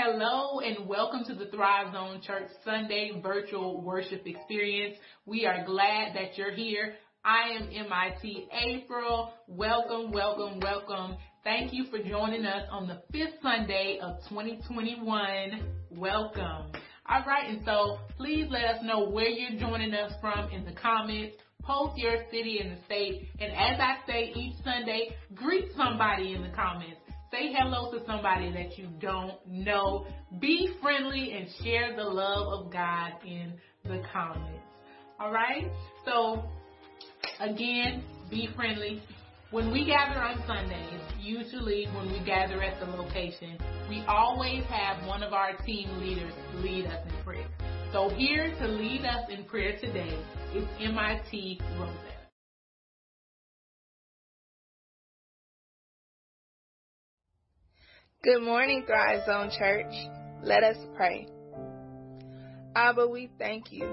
Hello and welcome to the Thrive Zone Church Sunday virtual worship experience. We are glad that you're here. I am MIT April. Welcome, welcome, welcome. Thank you for joining us on the fifth Sunday of 2021. Welcome. All right, and so please let us know where you're joining us from in the comments. Post your city and the state. And as I say each Sunday, greet somebody in the comments. Say hello to somebody that you don't know. Be friendly and share the love of God in the comments. All right? So, again, be friendly. When we gather on Sundays, usually when we gather at the location, we always have one of our team leaders lead us in prayer. So here to lead us in prayer today is MIT Rosetta. Good morning, Thrive Zone Church. Let us pray. Abba, we thank you.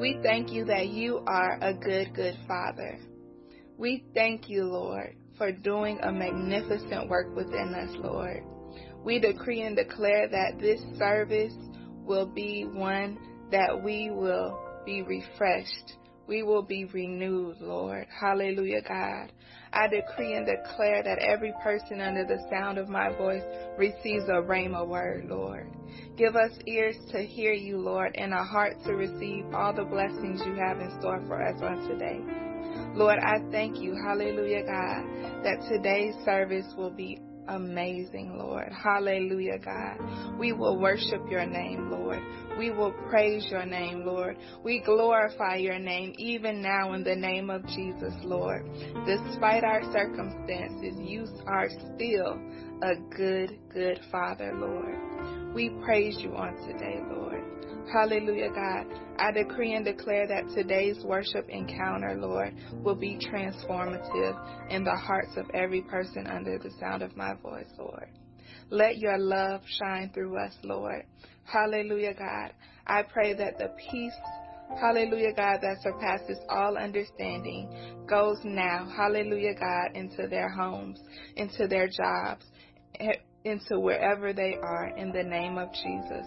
We thank you that you are a good, good Father. We thank you, Lord, for doing a magnificent work within us, Lord. We decree and declare that this service will be one that we will be refreshed. We will be renewed, Lord. Hallelujah, God. I decree and declare that every person under the sound of my voice receives a rhema word, Lord. Give us ears to hear you, Lord, and a heart to receive all the blessings you have in store for us on today. Lord, I thank you, hallelujah, God, that today's service will be amazing, Lord. Hallelujah, God. We will worship your name, Lord. We will praise your name, Lord. We glorify your name even now in the name of Jesus, Lord. Despite our circumstances, you are still a good, good Father, Lord. We praise you on today, Lord. Hallelujah, God. I decree and declare that today's worship encounter, Lord, will be transformative in the hearts of every person under the sound of my voice, Lord. Let your love shine through us, Lord. Hallelujah, God. I pray that the peace Hallelujah, God, that surpasses all understanding goes now, hallelujah, God, into their homes, into their jobs, eh, into wherever they are in the name of Jesus.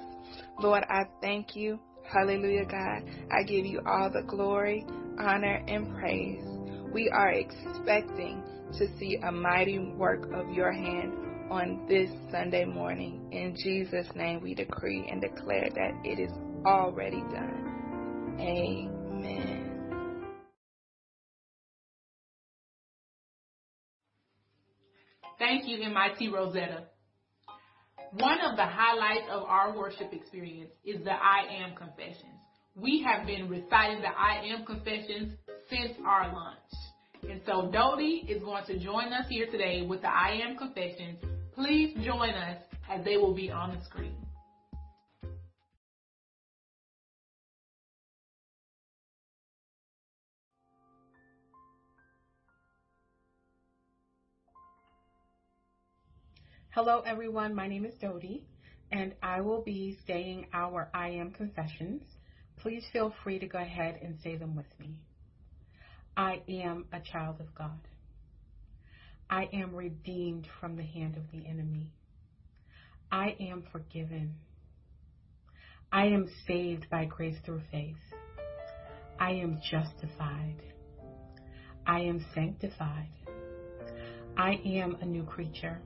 Lord, I thank you. Hallelujah, God. I give you all the glory, honor, and praise. We are expecting to see a mighty work of your hand on this Sunday morning. In Jesus' name, we decree and declare that it is already done. Amen. Thank you, MIT Rosetta. One of the highlights of our worship experience is the I Am Confessions. We have been reciting the I Am Confessions since our launch. And so Dodie is going to join us here today with the I Am Confessions. Please join us as they will be on the screen. Hello, everyone. My name is Dodie, and I will be saying our I Am Confessions. Please feel free to go ahead and say them with me. I am a child of God. I am redeemed from the hand of the enemy. I am forgiven. I am saved by grace through faith. I am justified. I am sanctified. I am a new creature.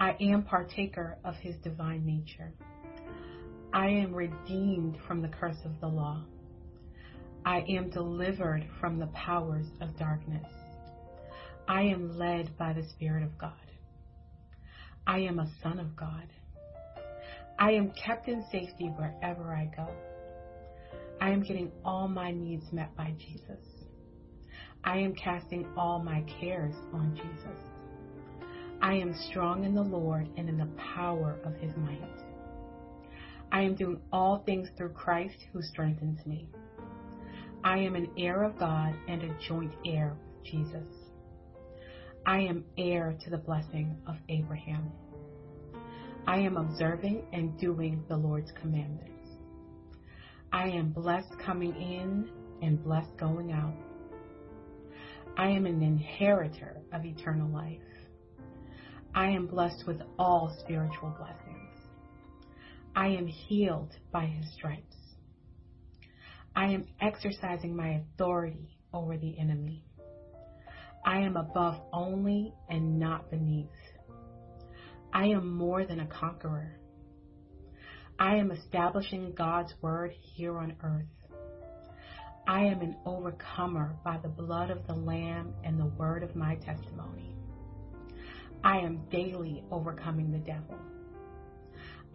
I am partaker of his divine nature. I am redeemed from the curse of the law. I am delivered from the powers of darkness. I am led by the Spirit of God. I am a son of God. I am kept in safety wherever I go. I am getting all my needs met by Jesus. I am casting all my cares on Jesus. I am strong in the Lord and in the power of his might. I am doing all things through Christ who strengthens me. I am an heir of God and a joint heir with Jesus. I am heir to the blessing of Abraham. I am observing and doing the Lord's commandments. I am blessed coming in and blessed going out. I am an inheritor of eternal life. I am blessed with all spiritual blessings. I am healed by his stripes. I am exercising my authority over the enemy. I am above only and not beneath. I am more than a conqueror. I am establishing God's word here on earth. I am an overcomer by the blood of the Lamb and the word of my testimony. I am daily overcoming the devil.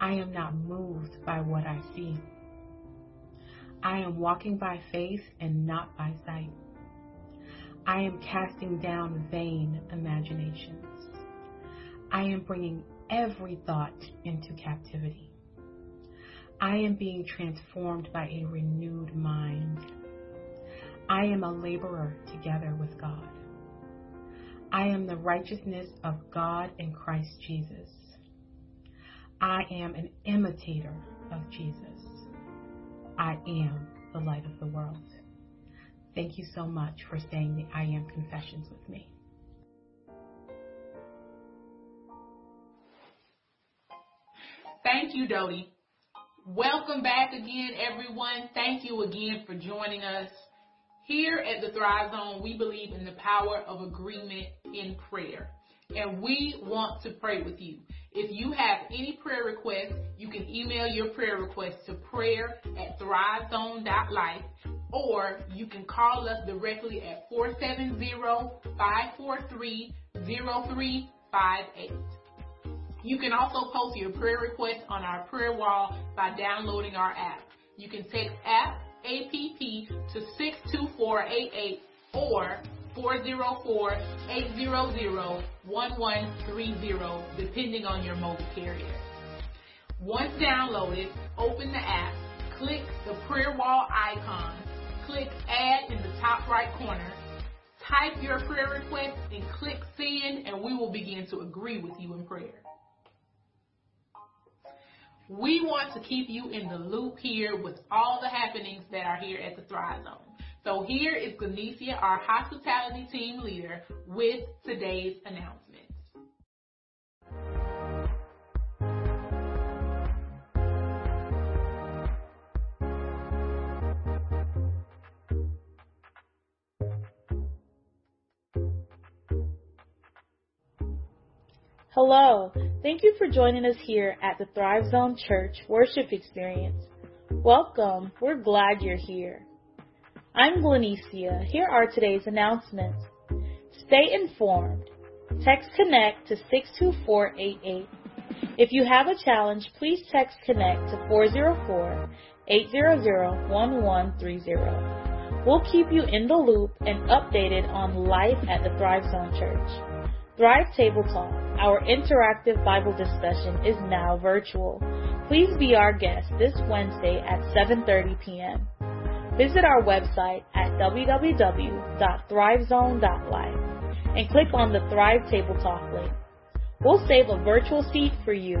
I am not moved by what I see. I am walking by faith and not by sight. I am casting down vain imaginations. I am bringing every thought into captivity. I am being transformed by a renewed mind. I am a laborer together with God. I am the righteousness of God in Christ Jesus. I am an imitator of Jesus. I am the light of the world. Thank you so much for saying the I Am Confessions with me. Thank you, Dodie. Welcome back again, everyone. Thank you again for joining us. Here at the Thrive Zone, we believe in the power of agreement in prayer. And we want to pray with you. If you have any prayer requests, you can email your prayer request to prayer at thrivezone.life or you can call us directly at 470-543-0358. You can also post your prayer request on our prayer wall by downloading our app. You can text app APP to 62488 or 404-800-1130 depending on your mobile carrier. Once downloaded, open the app, click the prayer wall icon, click add in the top right corner, type your prayer request and click send and we will begin to agree with you in prayer. We want to keep you in the loop here with all the happenings that are here at the Thrive Zone. So here is Glenecia, our hospitality team leader, with today's announcement. Hello. Thank you for joining us here at the Thrive Zone Church Worship Experience. Welcome. We're glad you're here. I'm Glenecia. Here are today's announcements. Stay informed. Text Connect to 62488. If you have a challenge, please text Connect to 404 800 1130. We'll keep you in the loop and updated on life at the Thrive Zone Church. Thrive Table Talk, our interactive Bible discussion, is now virtual. Please be our guest this Wednesday at 7:30 p.m. Visit our website at www.thrivezone.life and click on the Thrive Table Talk link. We'll save a virtual seat for you.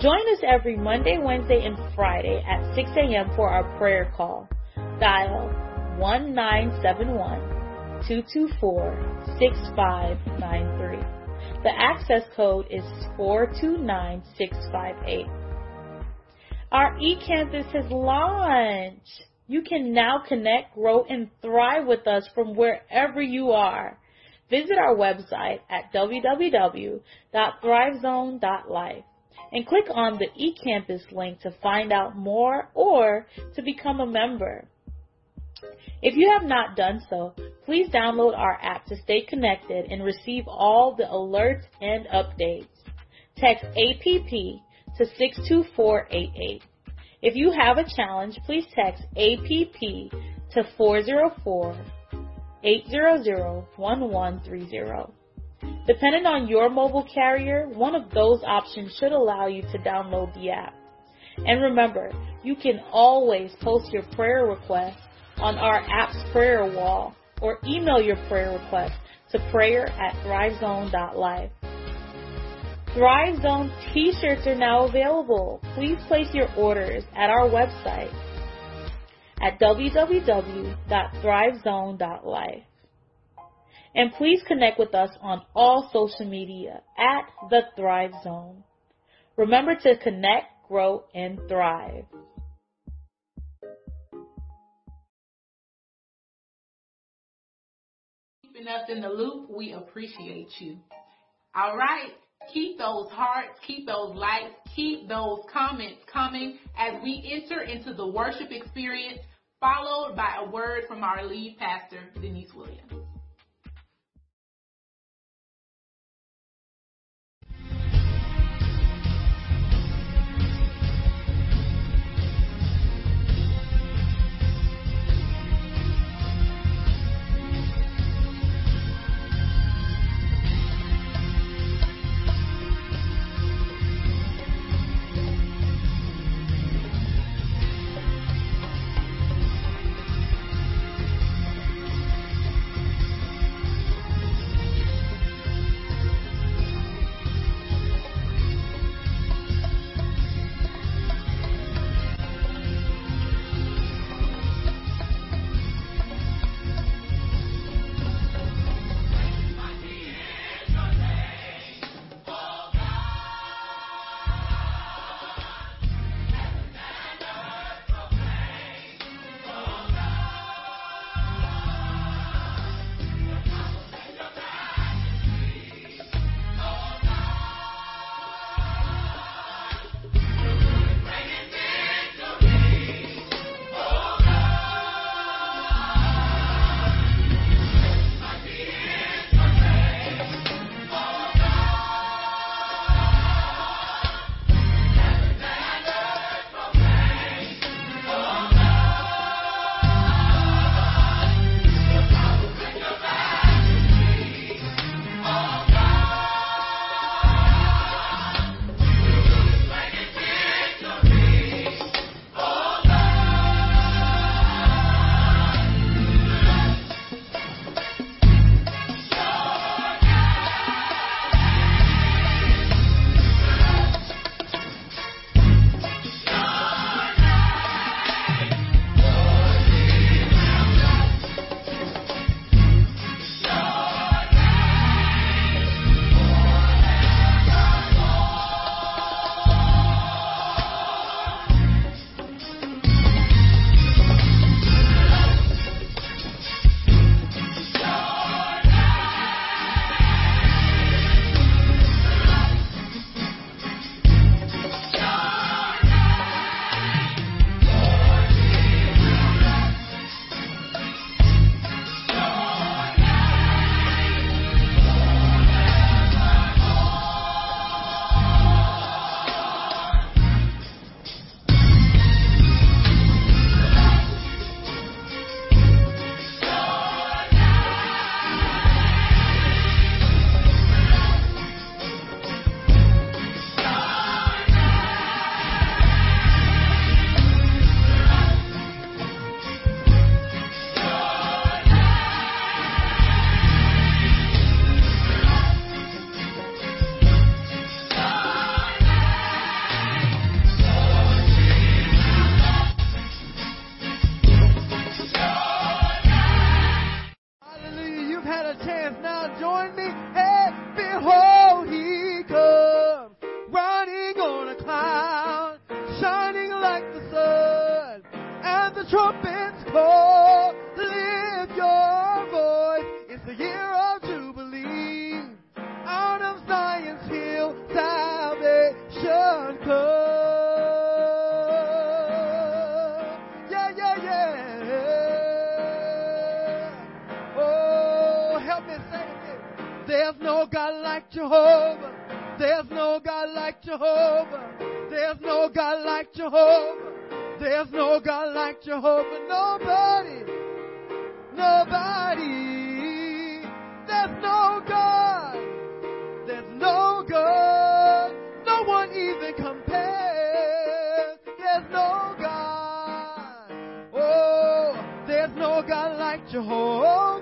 Join us every Monday, Wednesday, and Friday at 6 a.m. for our prayer call. Dial 1971 224 6593. The access code is 429658. Our eCampus has launched. You can now connect, grow, and thrive with us from wherever you are. Visit our website at www.thrivezone.life and click on the eCampus link to find out more or to become a member. If you have not done so, please download our app to stay connected and receive all the alerts and updates. Text APP to 62488. If you have a challenge, please text APP to 404 800 1130. Depending on your mobile carrier, one of those options should allow you to download the app. And remember, you can always post your prayer request on our app's prayer wall or email your prayer request to prayer at thrivezone.life. Thrive Zone t-shirts are now available. Please place your orders at our website at www.thrivezone.life. And please connect with us on all social media at The Thrive Zone. Remember to connect, grow, and thrive. Keeping us in the loop, we appreciate you. All right. Keep those hearts, keep those likes, keep those comments coming as we enter into the worship experience, followed by a word from our lead pastor, Denise Williams. Jehovah. There's no God like Jehovah. There's no God like Jehovah. There's no God like Jehovah. Nobody. Nobody. There's no God. There's no God. No one even compares. There's no God. Oh, there's no God like Jehovah.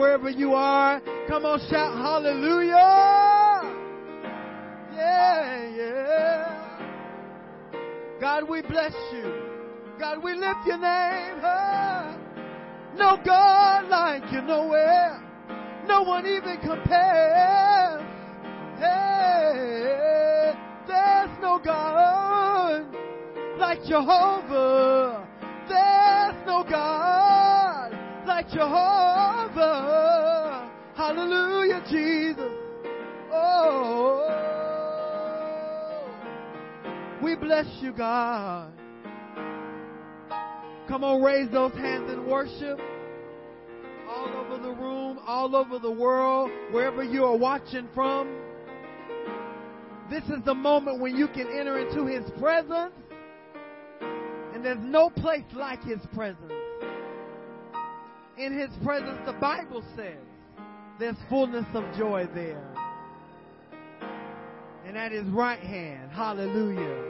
wherever you are. Come on, shout hallelujah. Yeah, yeah. God, we bless you. God, we lift your name. high. No God like you nowhere. No one even compares. Hey, there's no God like Jehovah. There's no God like Jehovah. Hallelujah, Jesus. Oh, we bless you, God. Come on, raise those hands in worship. All over the room, all over the world, wherever you are watching from. This is the moment when you can enter into His presence. And there's no place like His presence. In His presence, the Bible says, there's fullness of joy there. And at His right hand, hallelujah.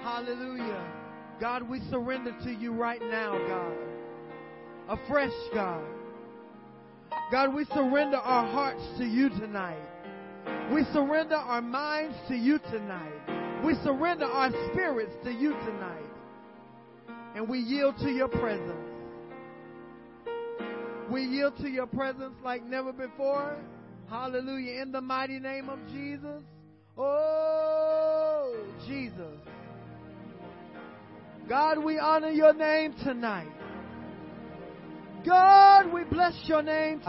Hallelujah. God, we surrender to you right now, God. A fresh God. God, we surrender our hearts to you tonight. We surrender our minds to you tonight. We surrender our spirits to you tonight. And we yield to your presence. We yield to your presence like never before. Hallelujah. In the mighty name of Jesus. Oh, Jesus. God, we honor your name tonight. God, we bless your name.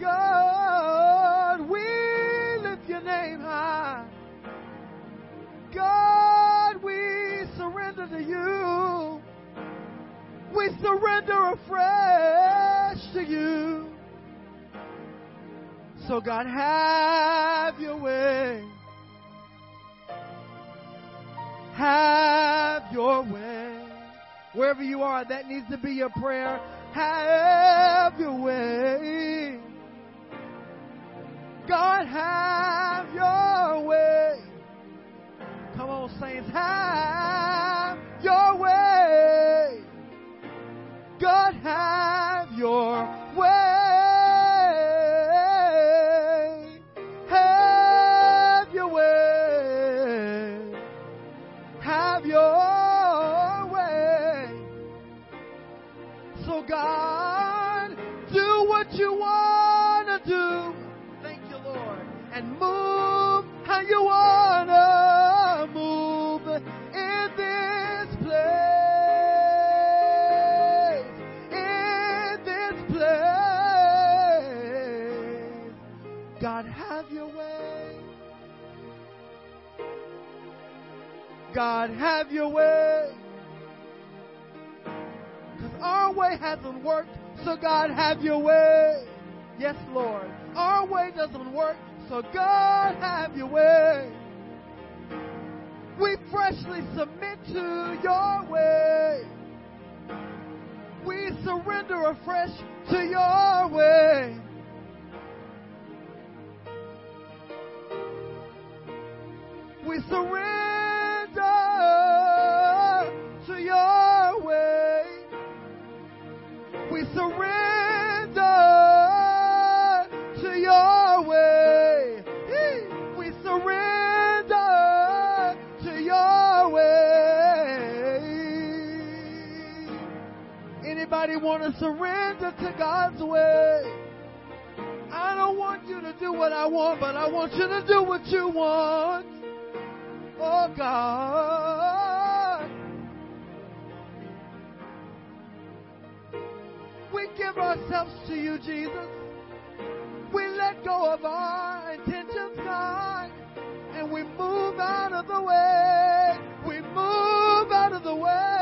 God, we lift your name high. God, we surrender to you. We surrender afresh to you. So, God, have your way. Have your way. Wherever you are, that needs to be your prayer. Have your way. God, have your way. Come on, saints, have have your way. Have your way. Have your way. So, God, do what you want to do. Thank you, Lord. And move how you want God, have your way. Because our way hasn't worked, so God, have your way. Yes, Lord. Our way doesn't work, so God, have your way. We freshly submit to your way. We surrender afresh to your way. We surrender Anybody want to surrender to God's way? I don't want you to do what I want, but I want you to do what you want. Oh God. We give ourselves to you, Jesus. We let go of our intentions, God, and we move out of the way. We move out of the way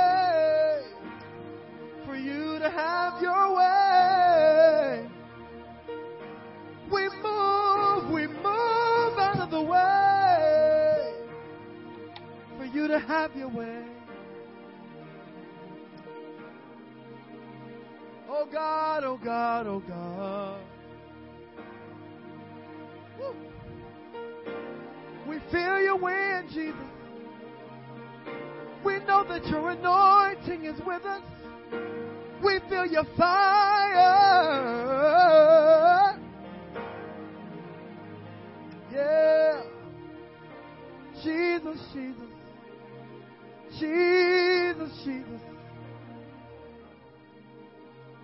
have your way. We move, we move out of the way for you to have your way. Oh God, oh God, oh God. We feel your wind, Jesus. We know that your anointing is with us. We feel your fire. Yeah. Jesus, Jesus. Jesus, Jesus.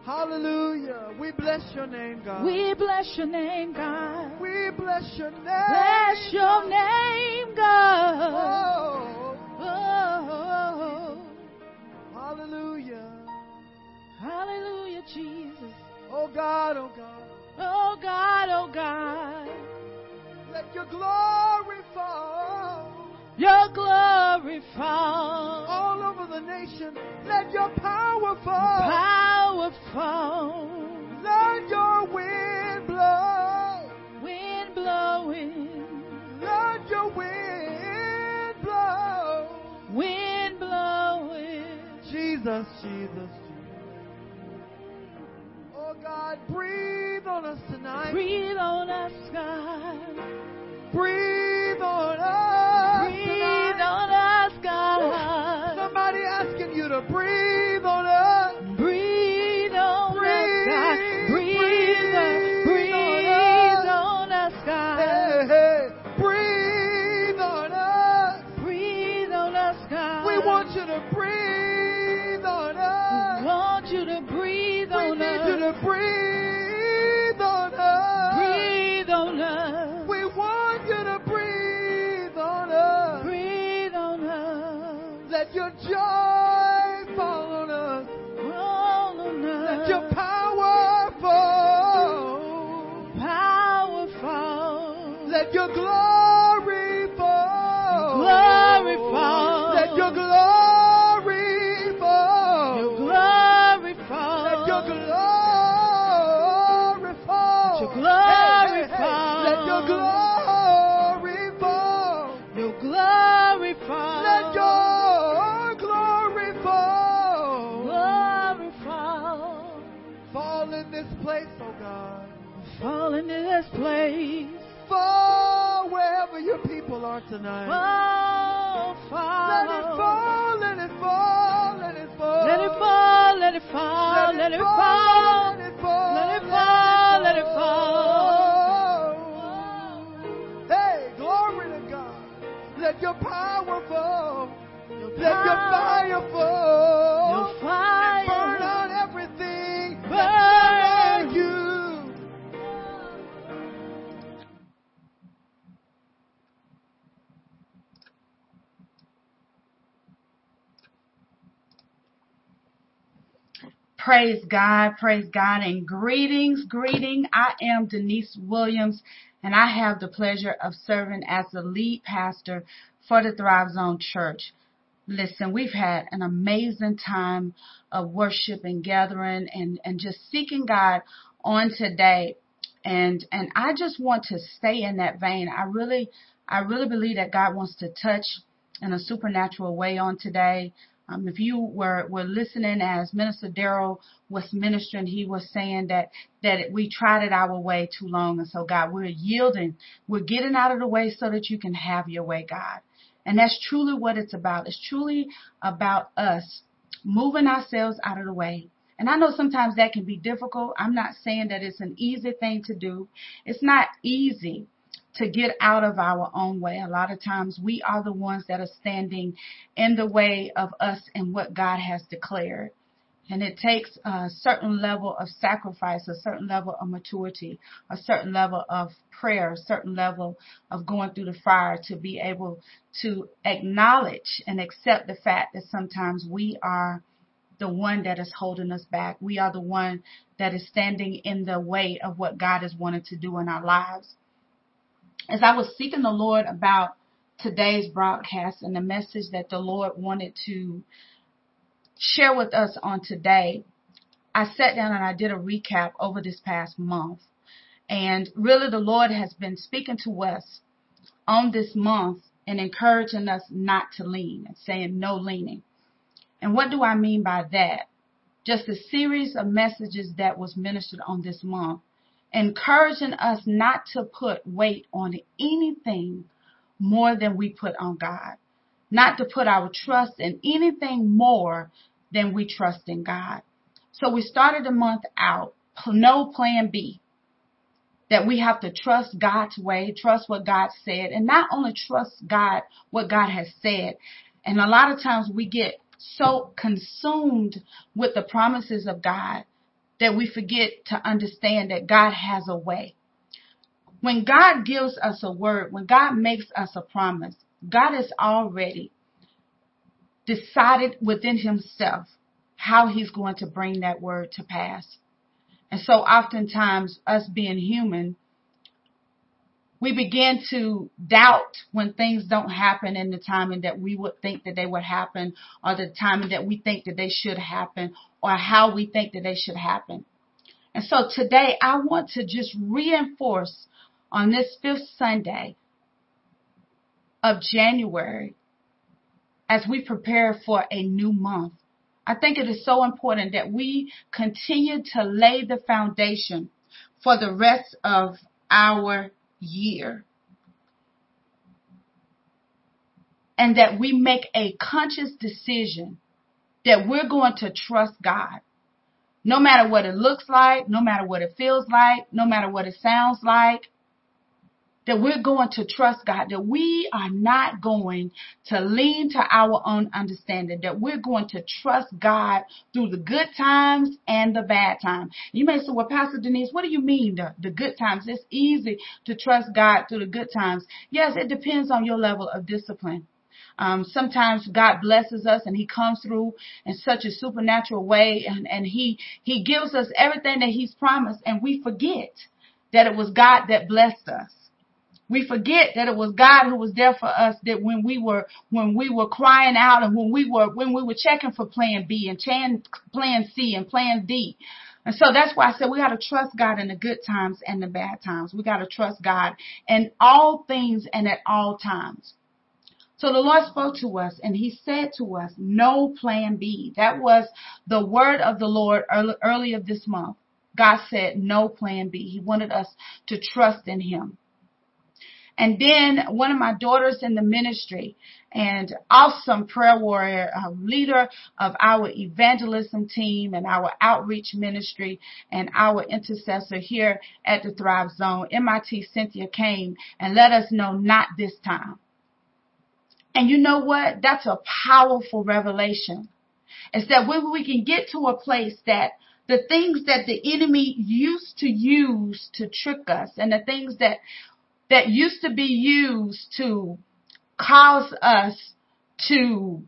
Hallelujah. We bless your name, God. We bless your name, God. We bless your name. Bless your name, God. Oh. Hallelujah, Jesus. Oh God, oh God. Oh, God, oh, God. Let your glory fall Your glory fall. all over the nation. Let your power fall. Powerful. Let your wind blow. Wind blowing. Let your wind blow. Wind blowing. Jesus, Jesus, God, breathe on us tonight. Breathe on us, God. Breathe on us. Breathe tonight. on us, God. Somebody asking you to breathe Let it fall, let it fall, let it fall. Your power fall. Your Let your power, fire fall. Your fire. Burn out everything Burn. you. Praise God, praise God, and greetings, greeting. I am Denise Williams, and I have the pleasure of serving as the lead pastor for the Thrive Zone Church. Listen, we've had an amazing time of worship and gathering and, and just seeking God on today. And and I just want to stay in that vein. I really I really believe that God wants to touch in a supernatural way on today. Um, if you were, were listening as Minister Darrell was ministering, he was saying that that we tried it our way too long, and so God, we're yielding, we're getting out of the way so that you can have your way, God. And that's truly what it's about. It's truly about us moving ourselves out of the way. And I know sometimes that can be difficult. I'm not saying that it's an easy thing to do. It's not easy to get out of our own way. A lot of times we are the ones that are standing in the way of us and what God has declared. And it takes a certain level of sacrifice, a certain level of maturity, a certain level of prayer, a certain level of going through the fire to be able to acknowledge and accept the fact that sometimes we are the one that is holding us back. We are the one that is standing in the way of what God is wanting to do in our lives. As I was seeking the Lord about today's broadcast and the message that the Lord wanted to share with us on today, I sat down and I did a recap over this past month. And really, the Lord has been speaking to us on this month and encouraging us not to lean and saying no leaning. And what do I mean by that? Just a series of messages that was ministered on this month, encouraging us not to put weight on anything more than we put on God, not to put our trust in anything more than we trust in God. So we started the month out, no plan B. That we have to trust God's way, trust what God said, and not only trust God, what God has said. And a lot of times we get so consumed with the promises of God that we forget to understand that God has a way. When God gives us a word, when God makes us a promise, God has already decided within himself how he's going to bring that word to pass. And so oftentimes us being human, we begin to doubt when things don't happen in the timing that we would think that they would happen or the timing that we think that they should happen or how we think that they should happen. And so today I want to just reinforce on this fifth Sunday of January as we prepare for a new month. I think it is so important that we continue to lay the foundation for the rest of our year. And that we make a conscious decision that we're going to trust God. No matter what it looks like, no matter what it feels like, no matter what it sounds like, that we're going to trust God, that we are not going to lean to our own understanding, that we're going to trust God through the good times and the bad times. You may say, well, Pastor Denise, what do you mean the, the good times? It's easy to trust God through the good times. Yes, it depends on your level of discipline. Um, sometimes God blesses us and he comes through in such a supernatural way and, and he, he gives us everything that he's promised and we forget that it was God that blessed us we forget that it was God who was there for us that when we were when we were crying out and when we were when we were checking for plan B and plan C and plan D. And so that's why I said we got to trust God in the good times and the bad times. We got to trust God in all things and at all times. So the Lord spoke to us and he said to us, no plan B. That was the word of the Lord early, earlier this month. God said no plan B. He wanted us to trust in him. And then one of my daughters in the ministry and awesome prayer warrior, uh, leader of our evangelism team and our outreach ministry and our intercessor here at the Thrive Zone, MIT Cynthia came and let us know not this time. And you know what? That's a powerful revelation. It's that when we can get to a place that the things that the enemy used to use to trick us and the things that that used to be used to cause us to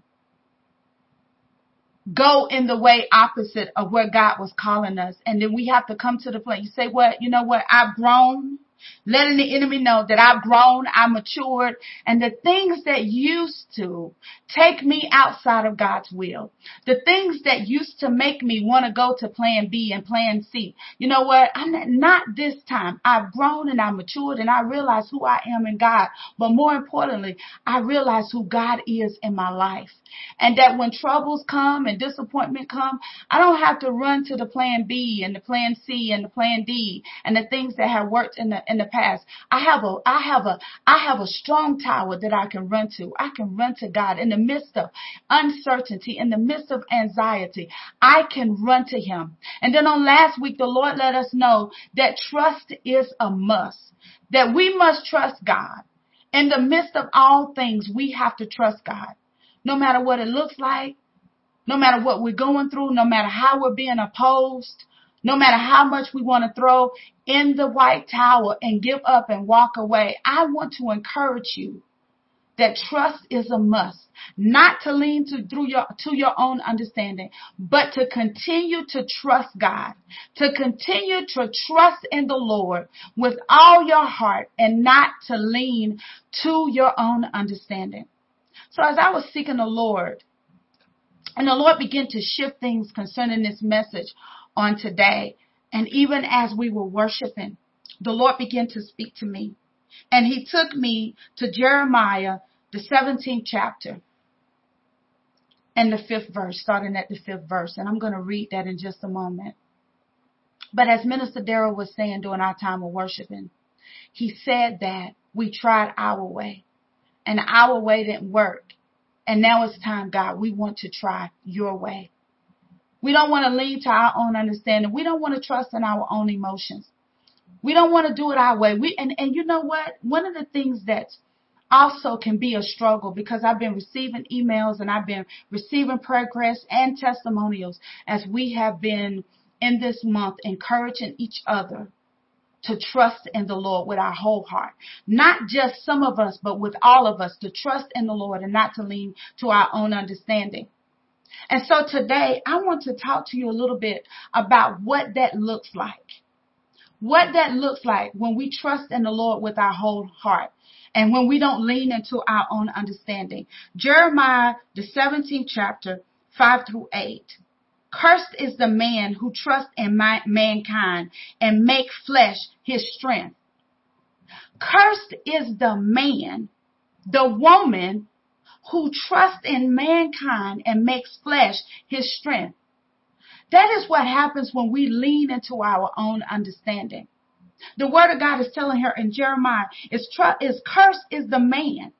go in the way opposite of where God was calling us. And then we have to come to the place. You say, what? You know what? I've grown letting the enemy know that I've grown, I'm matured, and the things that used to take me outside of God's will, the things that used to make me want to go to plan B and plan C. You know what? I'm not, not this time. I've grown and I'm matured and I realize who I am in God. But more importantly, I realize who God is in my life. And that when troubles come and disappointment come, I don't have to run to the plan B and the plan C and the plan D and the things that have worked in the in the past. I have a I have a I have a strong tower that I can run to. I can run to God in the midst of uncertainty, in the midst of anxiety. I can run to him. And then on last week the Lord let us know that trust is a must. That we must trust God. In the midst of all things, we have to trust God. No matter what it looks like, no matter what we're going through, no matter how we're being opposed, no matter how much we want to throw in the white towel and give up and walk away, I want to encourage you that trust is a must. Not to lean to through your to your own understanding, but to continue to trust God, to continue to trust in the Lord with all your heart and not to lean to your own understanding. So as I was seeking the Lord, and the Lord began to shift things concerning this message on today, and even as we were worshiping, the Lord began to speak to me. And he took me to Jeremiah, the 17th chapter and the fifth verse, starting at the fifth verse. And I'm going to read that in just a moment. But as Minister Darrell was saying during our time of worshiping, he said that we tried our way and our way didn't work. And now it's time, God, we want to try your way. We don't want to lean to our own understanding. We don't want to trust in our own emotions. We don't want to do it our way. We and, and you know what? One of the things that also can be a struggle because I've been receiving emails and I've been receiving progress and testimonials as we have been in this month encouraging each other to trust in the Lord with our whole heart. Not just some of us, but with all of us to trust in the Lord and not to lean to our own understanding. And so today I want to talk to you a little bit about what that looks like. What that looks like when we trust in the Lord with our whole heart and when we don't lean into our own understanding. Jeremiah, the 17th chapter, 5 through 8. Cursed is the man who trusts in my, mankind and make flesh his strength. Cursed is the man, the woman who trusts in mankind and makes flesh his strength. That is what happens when we lean into our own understanding. The word of God is telling her in Jeremiah is, tr- is cursed is the man.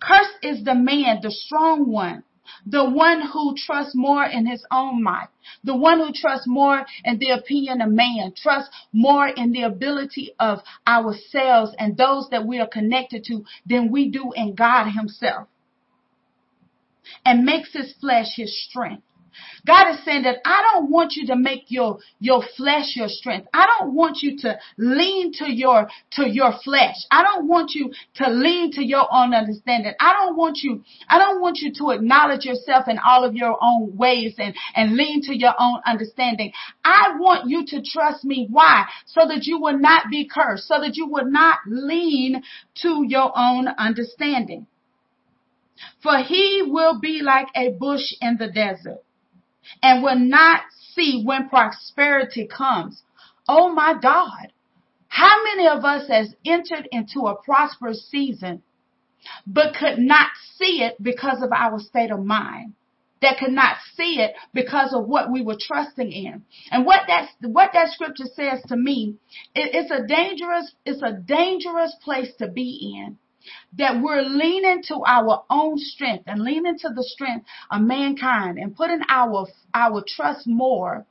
Cursed is the man, the strong one, the one who trusts more in his own might, the one who trusts more in the opinion of man, trusts more in the ability of ourselves and those that we are connected to than we do in God himself and makes his flesh his strength. God is saying that I don't want you to make your, your flesh your strength. I don't want you to lean to your, to your flesh. I don't want you to lean to your own understanding. I don't want you, I don't want you to acknowledge yourself in all of your own ways and, and lean to your own understanding. I want you to trust me. Why? So that you will not be cursed, so that you will not lean to your own understanding. For he will be like a bush in the desert and will not see when prosperity comes. Oh my God. How many of us has entered into a prosperous season, but could not see it because of our state of mind? That could not see it because of what we were trusting in. And what that, what that scripture says to me, it, it's a dangerous, it's a dangerous place to be in that we're leaning to our own strength and leaning to the strength of mankind and putting our our trust more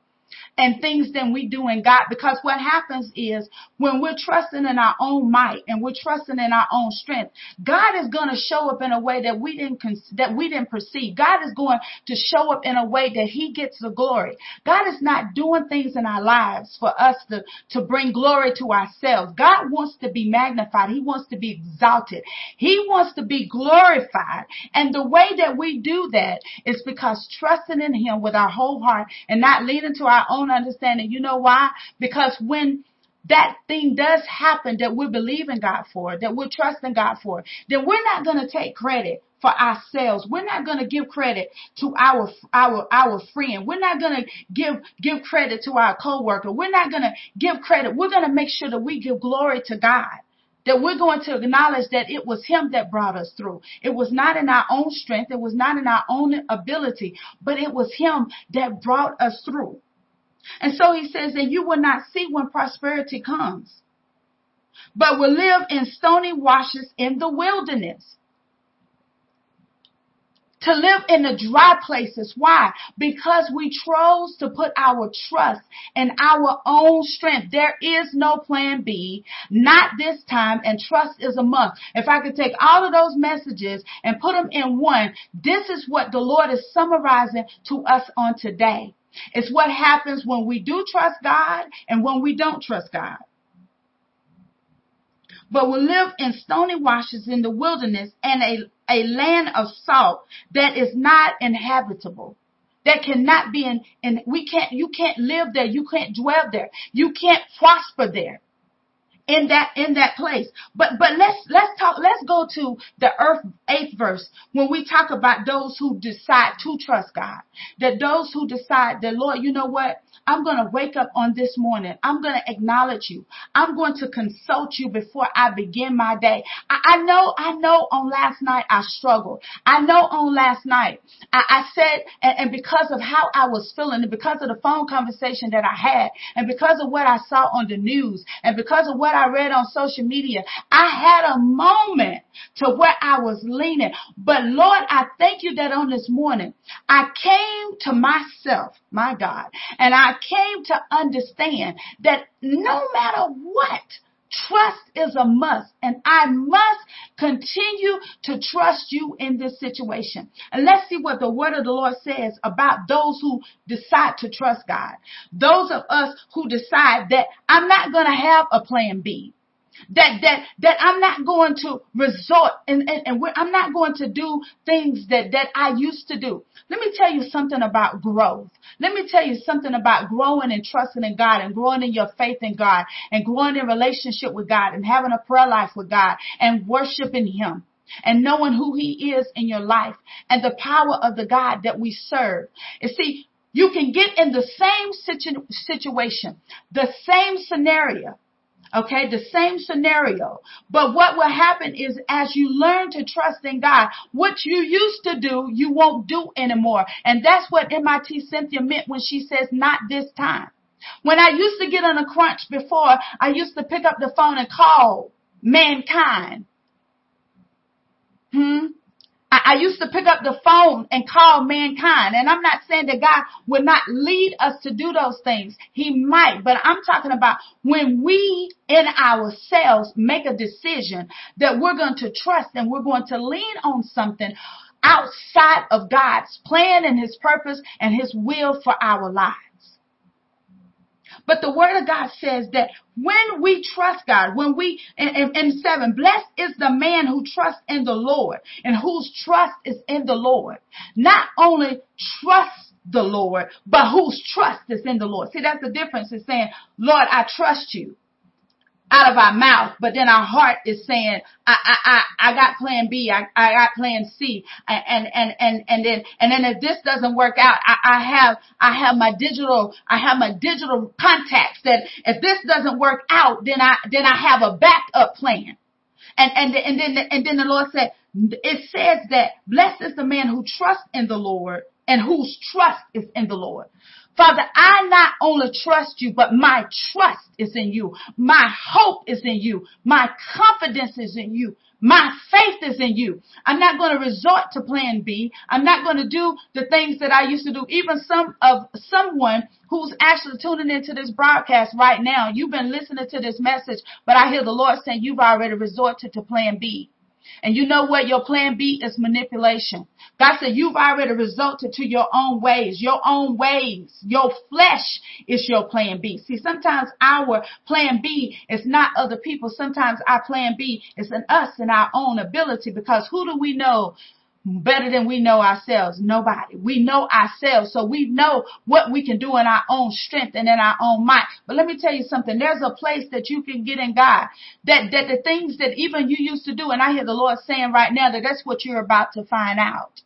and things than we do in God. Because what happens is when we're trusting in our own might and we're trusting in our own strength, God is going to show up in a way that we didn't that we didn't perceive. God is going to show up in a way that He gets the glory. God is not doing things in our lives for us to to bring glory to ourselves. God wants to be magnified. He wants to be exalted. He wants to be glorified. And the way that we do that is because trusting in Him with our whole heart and not leaning to our own understanding. You know why? Because when that thing does happen that we're believing God for, that we're trusting God for, then we're not going to take credit for ourselves. We're not going to give credit to our our our friend. We're not going to give give credit to our coworker. We're not going to give credit. We're going to make sure that we give glory to God. That we're going to acknowledge that it was Him that brought us through. It was not in our own strength. It was not in our own ability, but it was Him that brought us through. And so he says that you will not see when prosperity comes, but will live in stony washes in the wilderness. To live in the dry places. Why? Because we chose to put our trust in our own strength. There is no plan B, not this time, and trust is a must. If I could take all of those messages and put them in one, this is what the Lord is summarizing to us on today. It's what happens when we do trust God and when we don't trust God. but we live in stony washes in the wilderness and a, a land of salt that is not inhabitable. That cannot be in, and we can't, you can't live there. You can't dwell there. You can't prosper there in that in that place. But but let's let's talk let's go to the earth eighth verse when we talk about those who decide to trust God. That those who decide that Lord, you know what? I'm going to wake up on this morning. I'm going to acknowledge you. I'm going to consult you before I begin my day. I, I know, I know on last night I struggled. I know on last night I, I said, and, and because of how I was feeling and because of the phone conversation that I had and because of what I saw on the news and because of what I read on social media, I had a moment to where I was leaning. But Lord, I thank you that on this morning I came to myself, my God, and I came to understand that no matter what, Trust is a must, and I must continue to trust you in this situation. And let's see what the word of the Lord says about those who decide to trust God. Those of us who decide that I'm not going to have a plan B that that that I'm not going to resort and, and, and I'm not going to do things that that I used to do. Let me tell you something about growth. Let me tell you something about growing and trusting in God and growing in your faith in God and growing in relationship with God and having a prayer life with God and worshiping Him and knowing who He is in your life and the power of the God that we serve. You see, you can get in the same situ- situation, the same scenario, Okay, the same scenario. But what will happen is as you learn to trust in God, what you used to do, you won't do anymore. And that's what MIT Cynthia meant when she says, not this time. When I used to get on a crunch before, I used to pick up the phone and call mankind. Hmm? I, used to pick up the phone and call mankind. And I'm not saying that God would not lead us to do those things. He might, but I'm talking about when we in ourselves make a decision that we're going to trust and we're going to lean on something outside of God's plan and his purpose and his will for our lives. But the word of God says that when we trust God, when we, in, seven, blessed is the man who trusts in the Lord and whose trust is in the Lord. Not only trust the Lord, but whose trust is in the Lord. See, that's the difference is saying, Lord, I trust you out of our mouth, but then our heart is saying, I, I, I, I got plan B, I, I got plan C, and, and, and, and then, and then if this doesn't work out, I, I have, I have my digital, I have my digital contacts that if this doesn't work out, then I, then I have a backup plan. And, and, and then, and then the Lord said, it says that blessed is the man who trusts in the Lord and whose trust is in the Lord. Father, I not only trust you, but my trust is in you. My hope is in you. My confidence is in you. My faith is in you. I'm not going to resort to plan B. I'm not going to do the things that I used to do. Even some of someone who's actually tuning into this broadcast right now, you've been listening to this message, but I hear the Lord saying you've already resorted to plan B. And you know what? Your plan B is manipulation. God said you've already resulted to your own ways, your own ways. Your flesh is your plan B. See, sometimes our plan B is not other people. Sometimes our plan B is in us and our own ability because who do we know better than we know ourselves. Nobody. We know ourselves. So we know what we can do in our own strength and in our own might. But let me tell you something. There's a place that you can get in God that, that the things that even you used to do, and I hear the Lord saying right now that that's what you're about to find out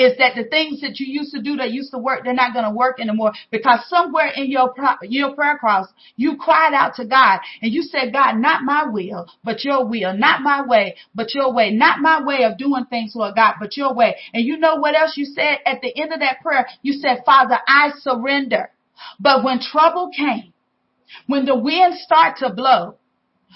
is that the things that you used to do that used to work, they're not going to work anymore because somewhere in your, your prayer cross, you cried out to God and you said, God, not my will, but your will, not my way, but your way, not my way of doing things, Lord God, but your way. And you know what else you said at the end of that prayer? You said, Father, I surrender. But when trouble came, when the wind started to blow,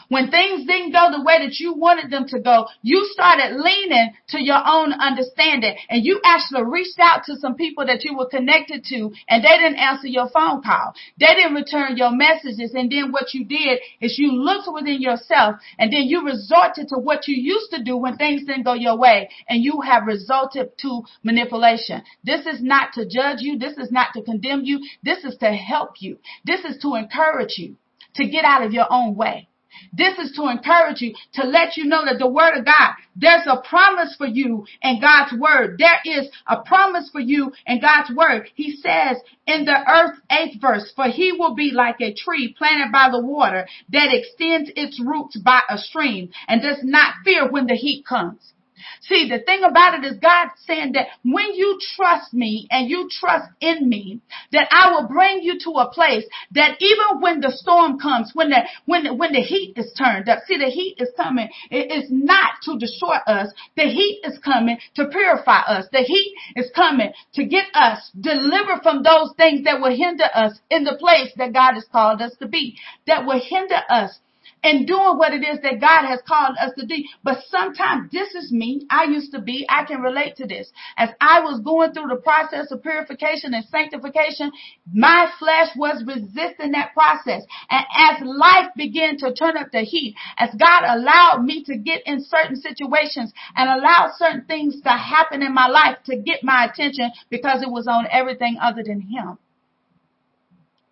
when things didn't go the way that you wanted them to go, you started leaning to your own understanding and you actually reached out to some people that you were connected to and they didn't answer your phone call. They didn't return your messages. And then what you did is you looked within yourself and then you resorted to what you used to do when things didn't go your way and you have resulted to manipulation. This is not to judge you. This is not to condemn you. This is to help you. This is to encourage you to get out of your own way. This is to encourage you, to let you know that the word of God, there's a promise for you in God's word. There is a promise for you in God's word. He says in the earth eighth verse, for he will be like a tree planted by the water that extends its roots by a stream and does not fear when the heat comes. See, the thing about it is God saying that when you trust me and you trust in me, that I will bring you to a place that even when the storm comes, when the, when the, when the heat is turned up, see, the heat is coming. It is not to destroy us. The heat is coming to purify us. The heat is coming to get us delivered from those things that will hinder us in the place that God has called us to be, that will hinder us and doing what it is that God has called us to do. But sometimes this is me. I used to be. I can relate to this. As I was going through the process of purification and sanctification, my flesh was resisting that process. And as life began to turn up the heat, as God allowed me to get in certain situations and allowed certain things to happen in my life to get my attention because it was on everything other than Him.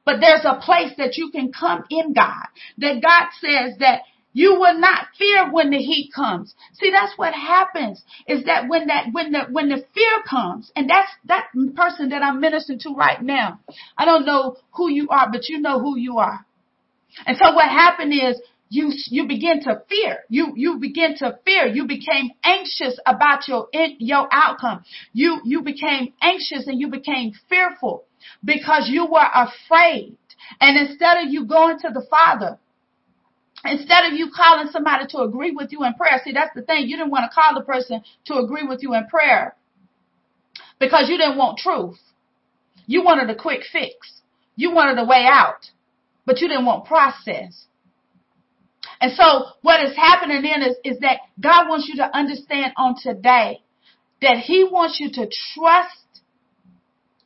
But there's a place that you can come in God. That God says that you will not fear when the heat comes. See, that's what happens is that when that, when the, when the fear comes, and that's that person that I'm ministering to right now. I don't know who you are, but you know who you are. And so what happened is you, you begin to fear. You, you begin to fear. You became anxious about your, your outcome. You, you became anxious and you became fearful because you were afraid. And instead of you going to the Father, instead of you calling somebody to agree with you in prayer, see, that's the thing. You didn't want to call the person to agree with you in prayer because you didn't want truth. You wanted a quick fix. You wanted a way out, but you didn't want process. And so what is happening then is, is that God wants you to understand on today that he wants you to trust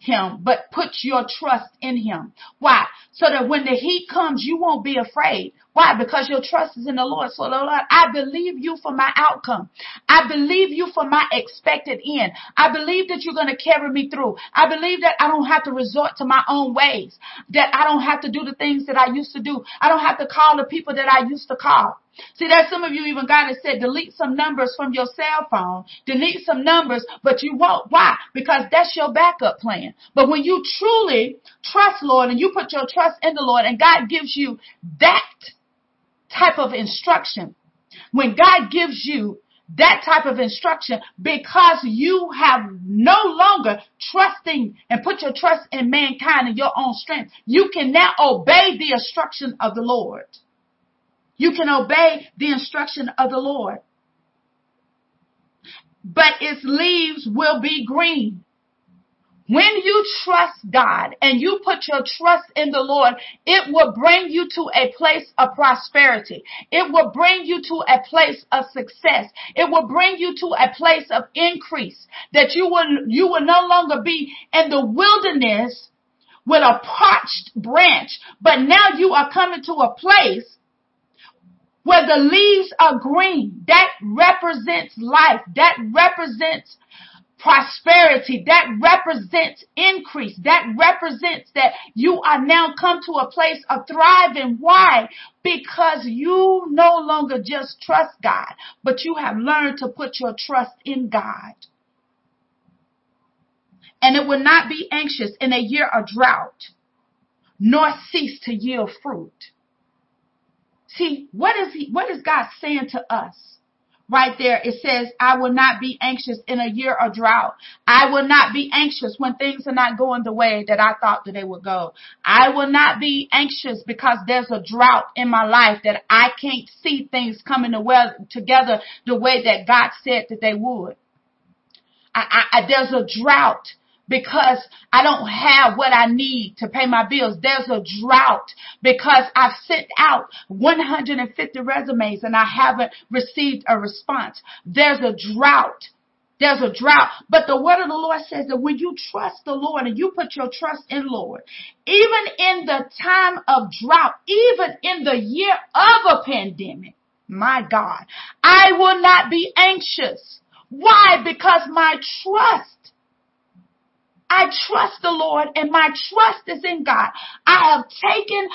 him, but put your trust in him. Why? So that when the heat comes, you won't be afraid. Why? Because your trust is in the Lord. So Lord, I believe you for my outcome. I believe you for my expected end. I believe that you're going to carry me through. I believe that I don't have to resort to my own ways. That I don't have to do the things that I used to do. I don't have to call the people that I used to call. See, that some of you even God has said, delete some numbers from your cell phone, delete some numbers, but you won't. Why? Because that's your backup plan. But when you truly trust Lord and you put your trust in the Lord and God gives you that type of instruction, when God gives you that type of instruction because you have no longer trusting and put your trust in mankind and your own strength. You can now obey the instruction of the Lord. You can obey the instruction of the Lord. But its leaves will be green. When you trust God and you put your trust in the Lord, it will bring you to a place of prosperity. It will bring you to a place of success. It will bring you to a place of increase that you will, you will no longer be in the wilderness with a parched branch, but now you are coming to a place where the leaves are green. That represents life. That represents prosperity. That represents increase. That represents that you are now come to a place of thriving. Why? Because you no longer just trust God, but you have learned to put your trust in God. And it will not be anxious in a year of drought, nor cease to yield fruit. See, what is he, what is God saying to us? Right there, it says, I will not be anxious in a year of drought. I will not be anxious when things are not going the way that I thought that they would go. I will not be anxious because there's a drought in my life that I can't see things coming together the way that God said that they would. I, I, there's a drought because I don't have what I need to pay my bills. There's a drought because I've sent out 150 resumes and I haven't received a response. There's a drought. There's a drought. But the word of the Lord says that when you trust the Lord and you put your trust in Lord, even in the time of drought, even in the year of a pandemic, my God, I will not be anxious. Why? Because my trust I trust the Lord and my trust is in God. I have taken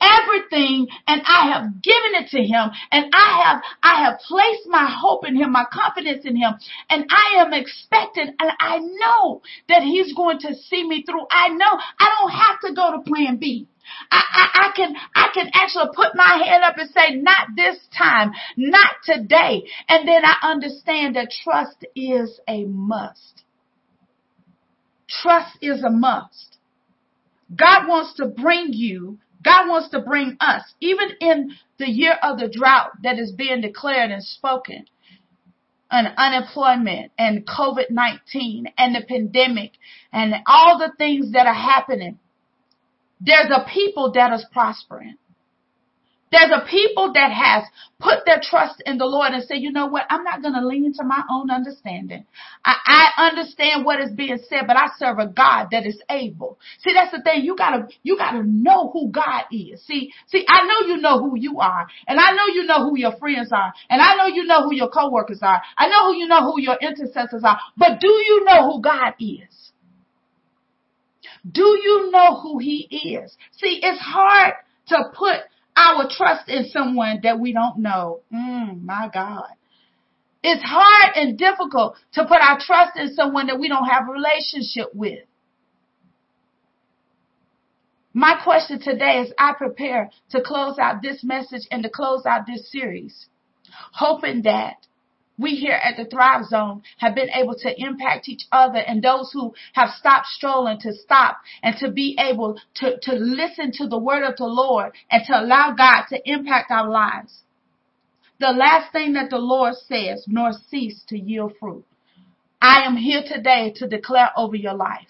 everything and I have given it to him and I have, I have placed my hope in him, my confidence in him and I am expecting and I know that he's going to see me through. I know I don't have to go to plan B. I, I, I, can I can actually put my hand up and say, not this time, not today. And then I understand that trust is a must. Trust is a must. God wants to bring you, God wants to bring us, even in the year of the drought that is being declared and spoken, and unemployment and COVID-19 and the pandemic and all the things that are happening. There's a people that is prospering. There's a people that has put their trust in the Lord and say, you know what? I'm not going to lean to my own understanding. I, I understand what is being said, but I serve a God that is able. See, that's the thing. You gotta, you gotta know who God is. See, see, I know you know who you are and I know you know who your friends are and I know you know who your coworkers are. I know who you know who your intercessors are, but do you know who God is? Do you know who he is? See, it's hard to put our trust in someone that we don't know. Mm, my God. It's hard and difficult to put our trust in someone that we don't have a relationship with. My question today as I prepare to close out this message and to close out this series, hoping that we here at the Thrive Zone have been able to impact each other and those who have stopped strolling to stop and to be able to, to listen to the word of the Lord and to allow God to impact our lives. The last thing that the Lord says, nor cease to yield fruit. I am here today to declare over your life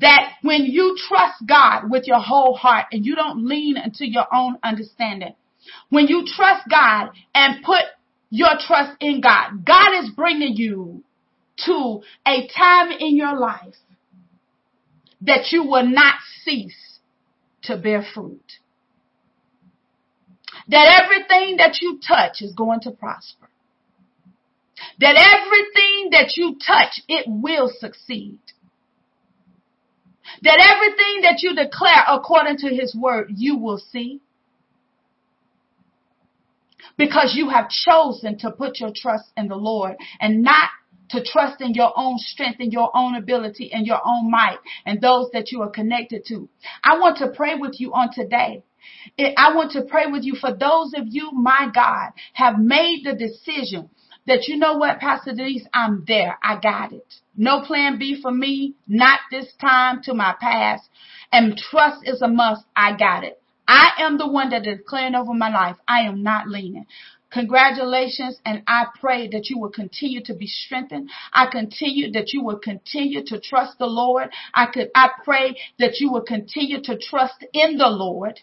that when you trust God with your whole heart and you don't lean into your own understanding, when you trust God and put your trust in God. God is bringing you to a time in your life that you will not cease to bear fruit. That everything that you touch is going to prosper. That everything that you touch, it will succeed. That everything that you declare according to his word, you will see because you have chosen to put your trust in the Lord and not to trust in your own strength and your own ability and your own might and those that you are connected to. I want to pray with you on today. I want to pray with you for those of you, my God, have made the decision that you know what, Pastor Denise, I'm there. I got it. No plan B for me, not this time to my past. And trust is a must. I got it. I am the one that is declaring over my life. I am not leaning. Congratulations, and I pray that you will continue to be strengthened. I continue that you will continue to trust the Lord. I could, I pray that you will continue to trust in the Lord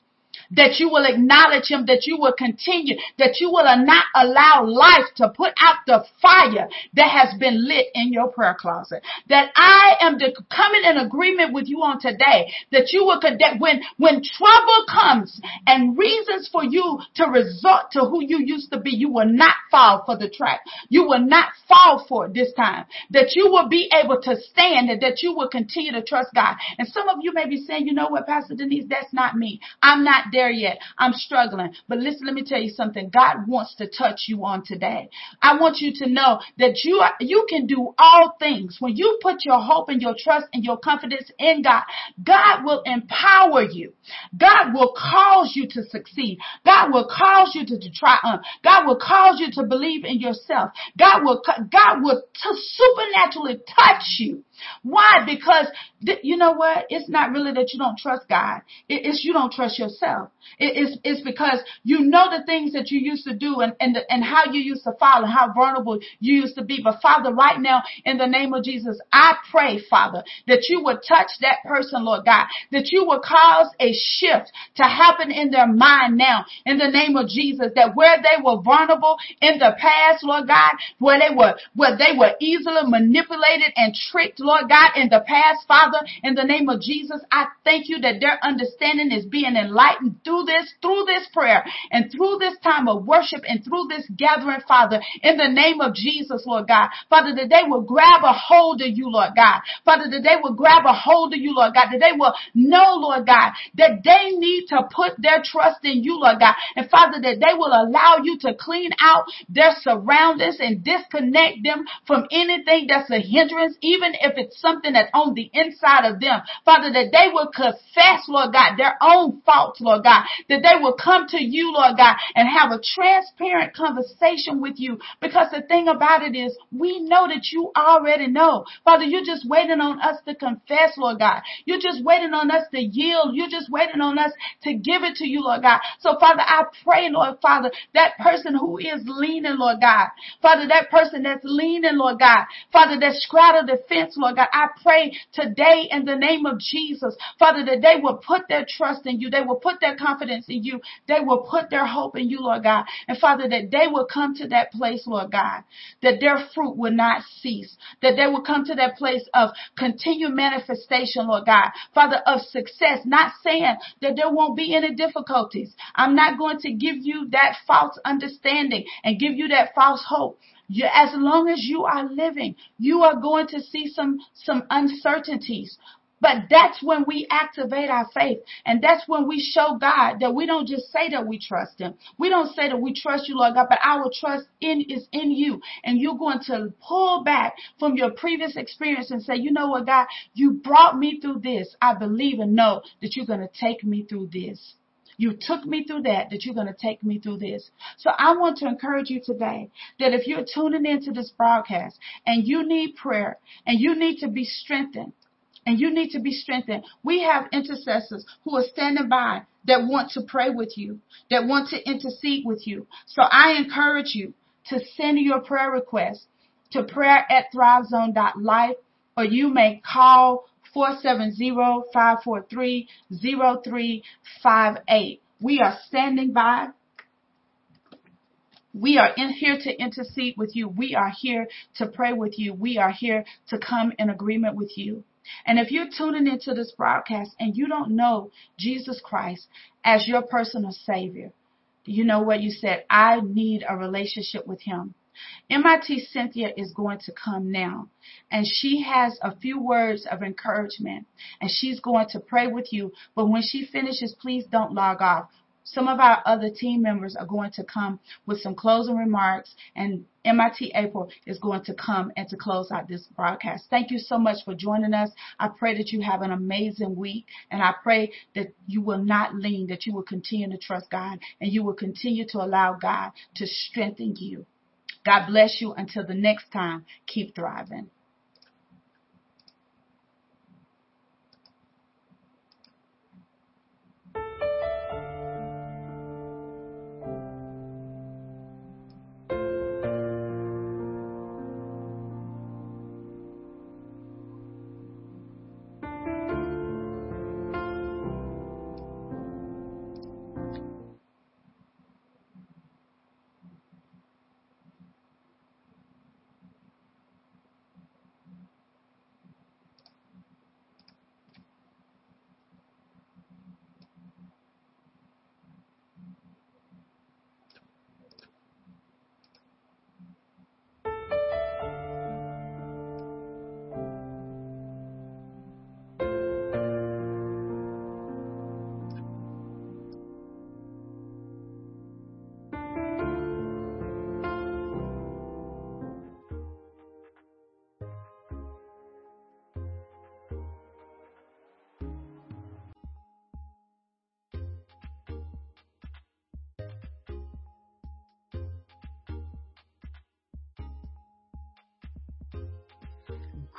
that you will acknowledge him, that you will continue, that you will not allow life to put out the fire that has been lit in your prayer closet. That I am de- coming in agreement with you on today, that you will, that when, when trouble comes and reasons for you to resort to who you used to be, you will not fall for the trap. You will not fall for it this time. That you will be able to stand and that you will continue to trust God. And some of you may be saying, you know what, Pastor Denise, that's not me. I'm not there yet. I'm struggling. But listen, let me tell you something. God wants to touch you on today. I want you to know that you are, you can do all things. When you put your hope and your trust and your confidence in God, God will empower you. God will cause you to succeed. God will cause you to, to triumph. God will cause you to believe in yourself. God will, God will to supernaturally touch you. Why? Because th- you know what? It's not really that you don't trust God. It, it's you don't trust yourself. It, it's, it's because you know the things that you used to do and, and, the, and how you used to fall and how vulnerable you used to be. But Father, right now, in the name of Jesus, I pray, Father, that you would touch that person, Lord God, that you would cause a shift to happen in their mind now, in the name of Jesus, that where they were vulnerable in the past, Lord God, where they were, where they were easily manipulated and tricked, Lord God, in the past, Father, in the name of Jesus, I thank you that their understanding is being enlightened through this, through this prayer and through this time of worship and through this gathering, Father, in the name of Jesus, Lord God. Father, that they will grab a hold of you, Lord God. Father, that they will grab a hold of you, Lord God, that they will know, Lord God, that they need to put their trust in you, Lord God. And Father, that they will allow you to clean out their surroundings and disconnect them from anything that's a hindrance, even if it's something that's on the inside of them. Father, that they will confess, Lord God, their own faults, Lord God, that they will come to you, Lord God, and have a transparent conversation with you. Because the thing about it is, we know that you already know. Father, you're just waiting on us to confess, Lord God. You're just waiting on us to yield. You're just waiting on us to give it to you, Lord God. So Father, I pray, Lord Father, that person who is leaning, Lord God, Father, that person that's leaning, Lord God, Father, that's straddled the fence, Lord God, I pray today in the name of Jesus, Father, that they will put their trust in you. They will put their confidence in you. They will put their hope in you, Lord God. And Father, that they will come to that place, Lord God, that their fruit will not cease, that they will come to that place of continued manifestation, Lord God, Father, of success, not saying that there won't be any difficulties. I'm not going to give you that false understanding and give you that false hope. You, as long as you are living, you are going to see some, some uncertainties. But that's when we activate our faith. And that's when we show God that we don't just say that we trust Him. We don't say that we trust you, Lord God, but our trust in is in you. And you're going to pull back from your previous experience and say, you know what, God, you brought me through this. I believe and know that you're going to take me through this. You took me through that, that you're going to take me through this. So I want to encourage you today that if you're tuning into this broadcast and you need prayer and you need to be strengthened, and you need to be strengthened. We have intercessors who are standing by that want to pray with you, that want to intercede with you. So I encourage you to send your prayer request to prayer at thrivezone.life or you may call 470-543-0358. We are standing by. We are in here to intercede with you. We are here to pray with you. We are here to come in agreement with you. And if you're tuning into this broadcast and you don't know Jesus Christ as your personal Savior, you know what you said? I need a relationship with Him. MIT Cynthia is going to come now and she has a few words of encouragement and she's going to pray with you. But when she finishes, please don't log off. Some of our other team members are going to come with some closing remarks and MIT April is going to come and to close out this broadcast. Thank you so much for joining us. I pray that you have an amazing week and I pray that you will not lean, that you will continue to trust God and you will continue to allow God to strengthen you. God bless you until the next time. Keep thriving.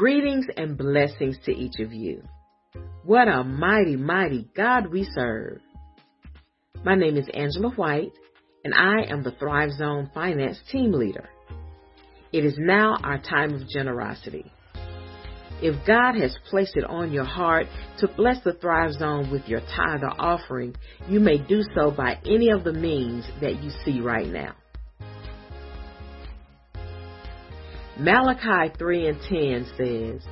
Greetings and blessings to each of you. What a mighty, mighty God we serve. My name is Angela White, and I am the Thrive Zone Finance Team Leader. It is now our time of generosity. If God has placed it on your heart to bless the Thrive Zone with your tithe or offering, you may do so by any of the means that you see right now. Malachi 3 and 10 says,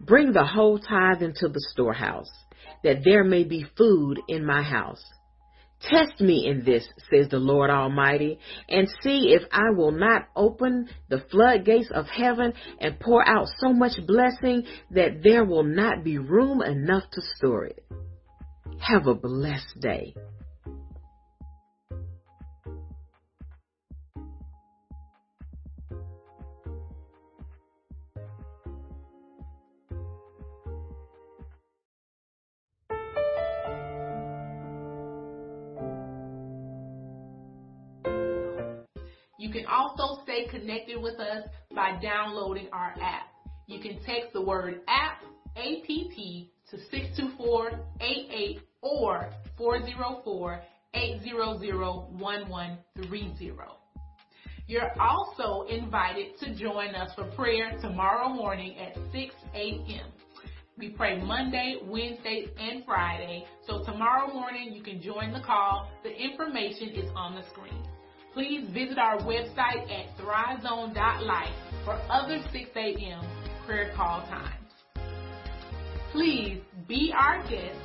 Bring the whole tithe into the storehouse, that there may be food in my house. Test me in this, says the Lord Almighty, and see if I will not open the floodgates of heaven and pour out so much blessing that there will not be room enough to store it. Have a blessed day. Connected with us by downloading our app. You can text the word app, APP, to 624-88 or 404-800-1130. You're also invited to join us for prayer tomorrow morning at 6 a.m. We pray Monday, Wednesday, and Friday. So tomorrow morning you can join the call. The information is on the screen please visit our website at thrivezone.life for other 6 a.m. prayer call times. Please be our guest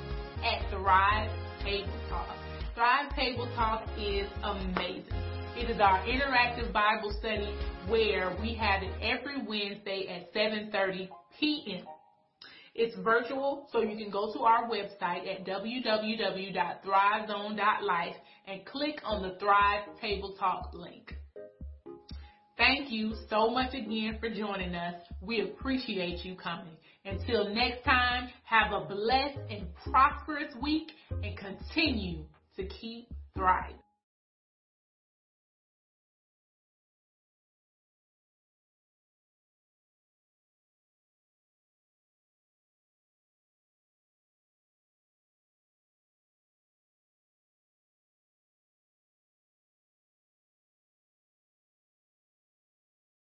at Thrive Table Talk. Thrive Table Talk is amazing. It is our interactive Bible study where we have it every Wednesday at 7:30 p.m. It's virtual, so you can go to our website at www.thrivezone.life and click on the Thrive Table Talk link. Thank you so much again for joining us. We appreciate you coming. Until next time, have a blessed and prosperous week and continue to keep thriving.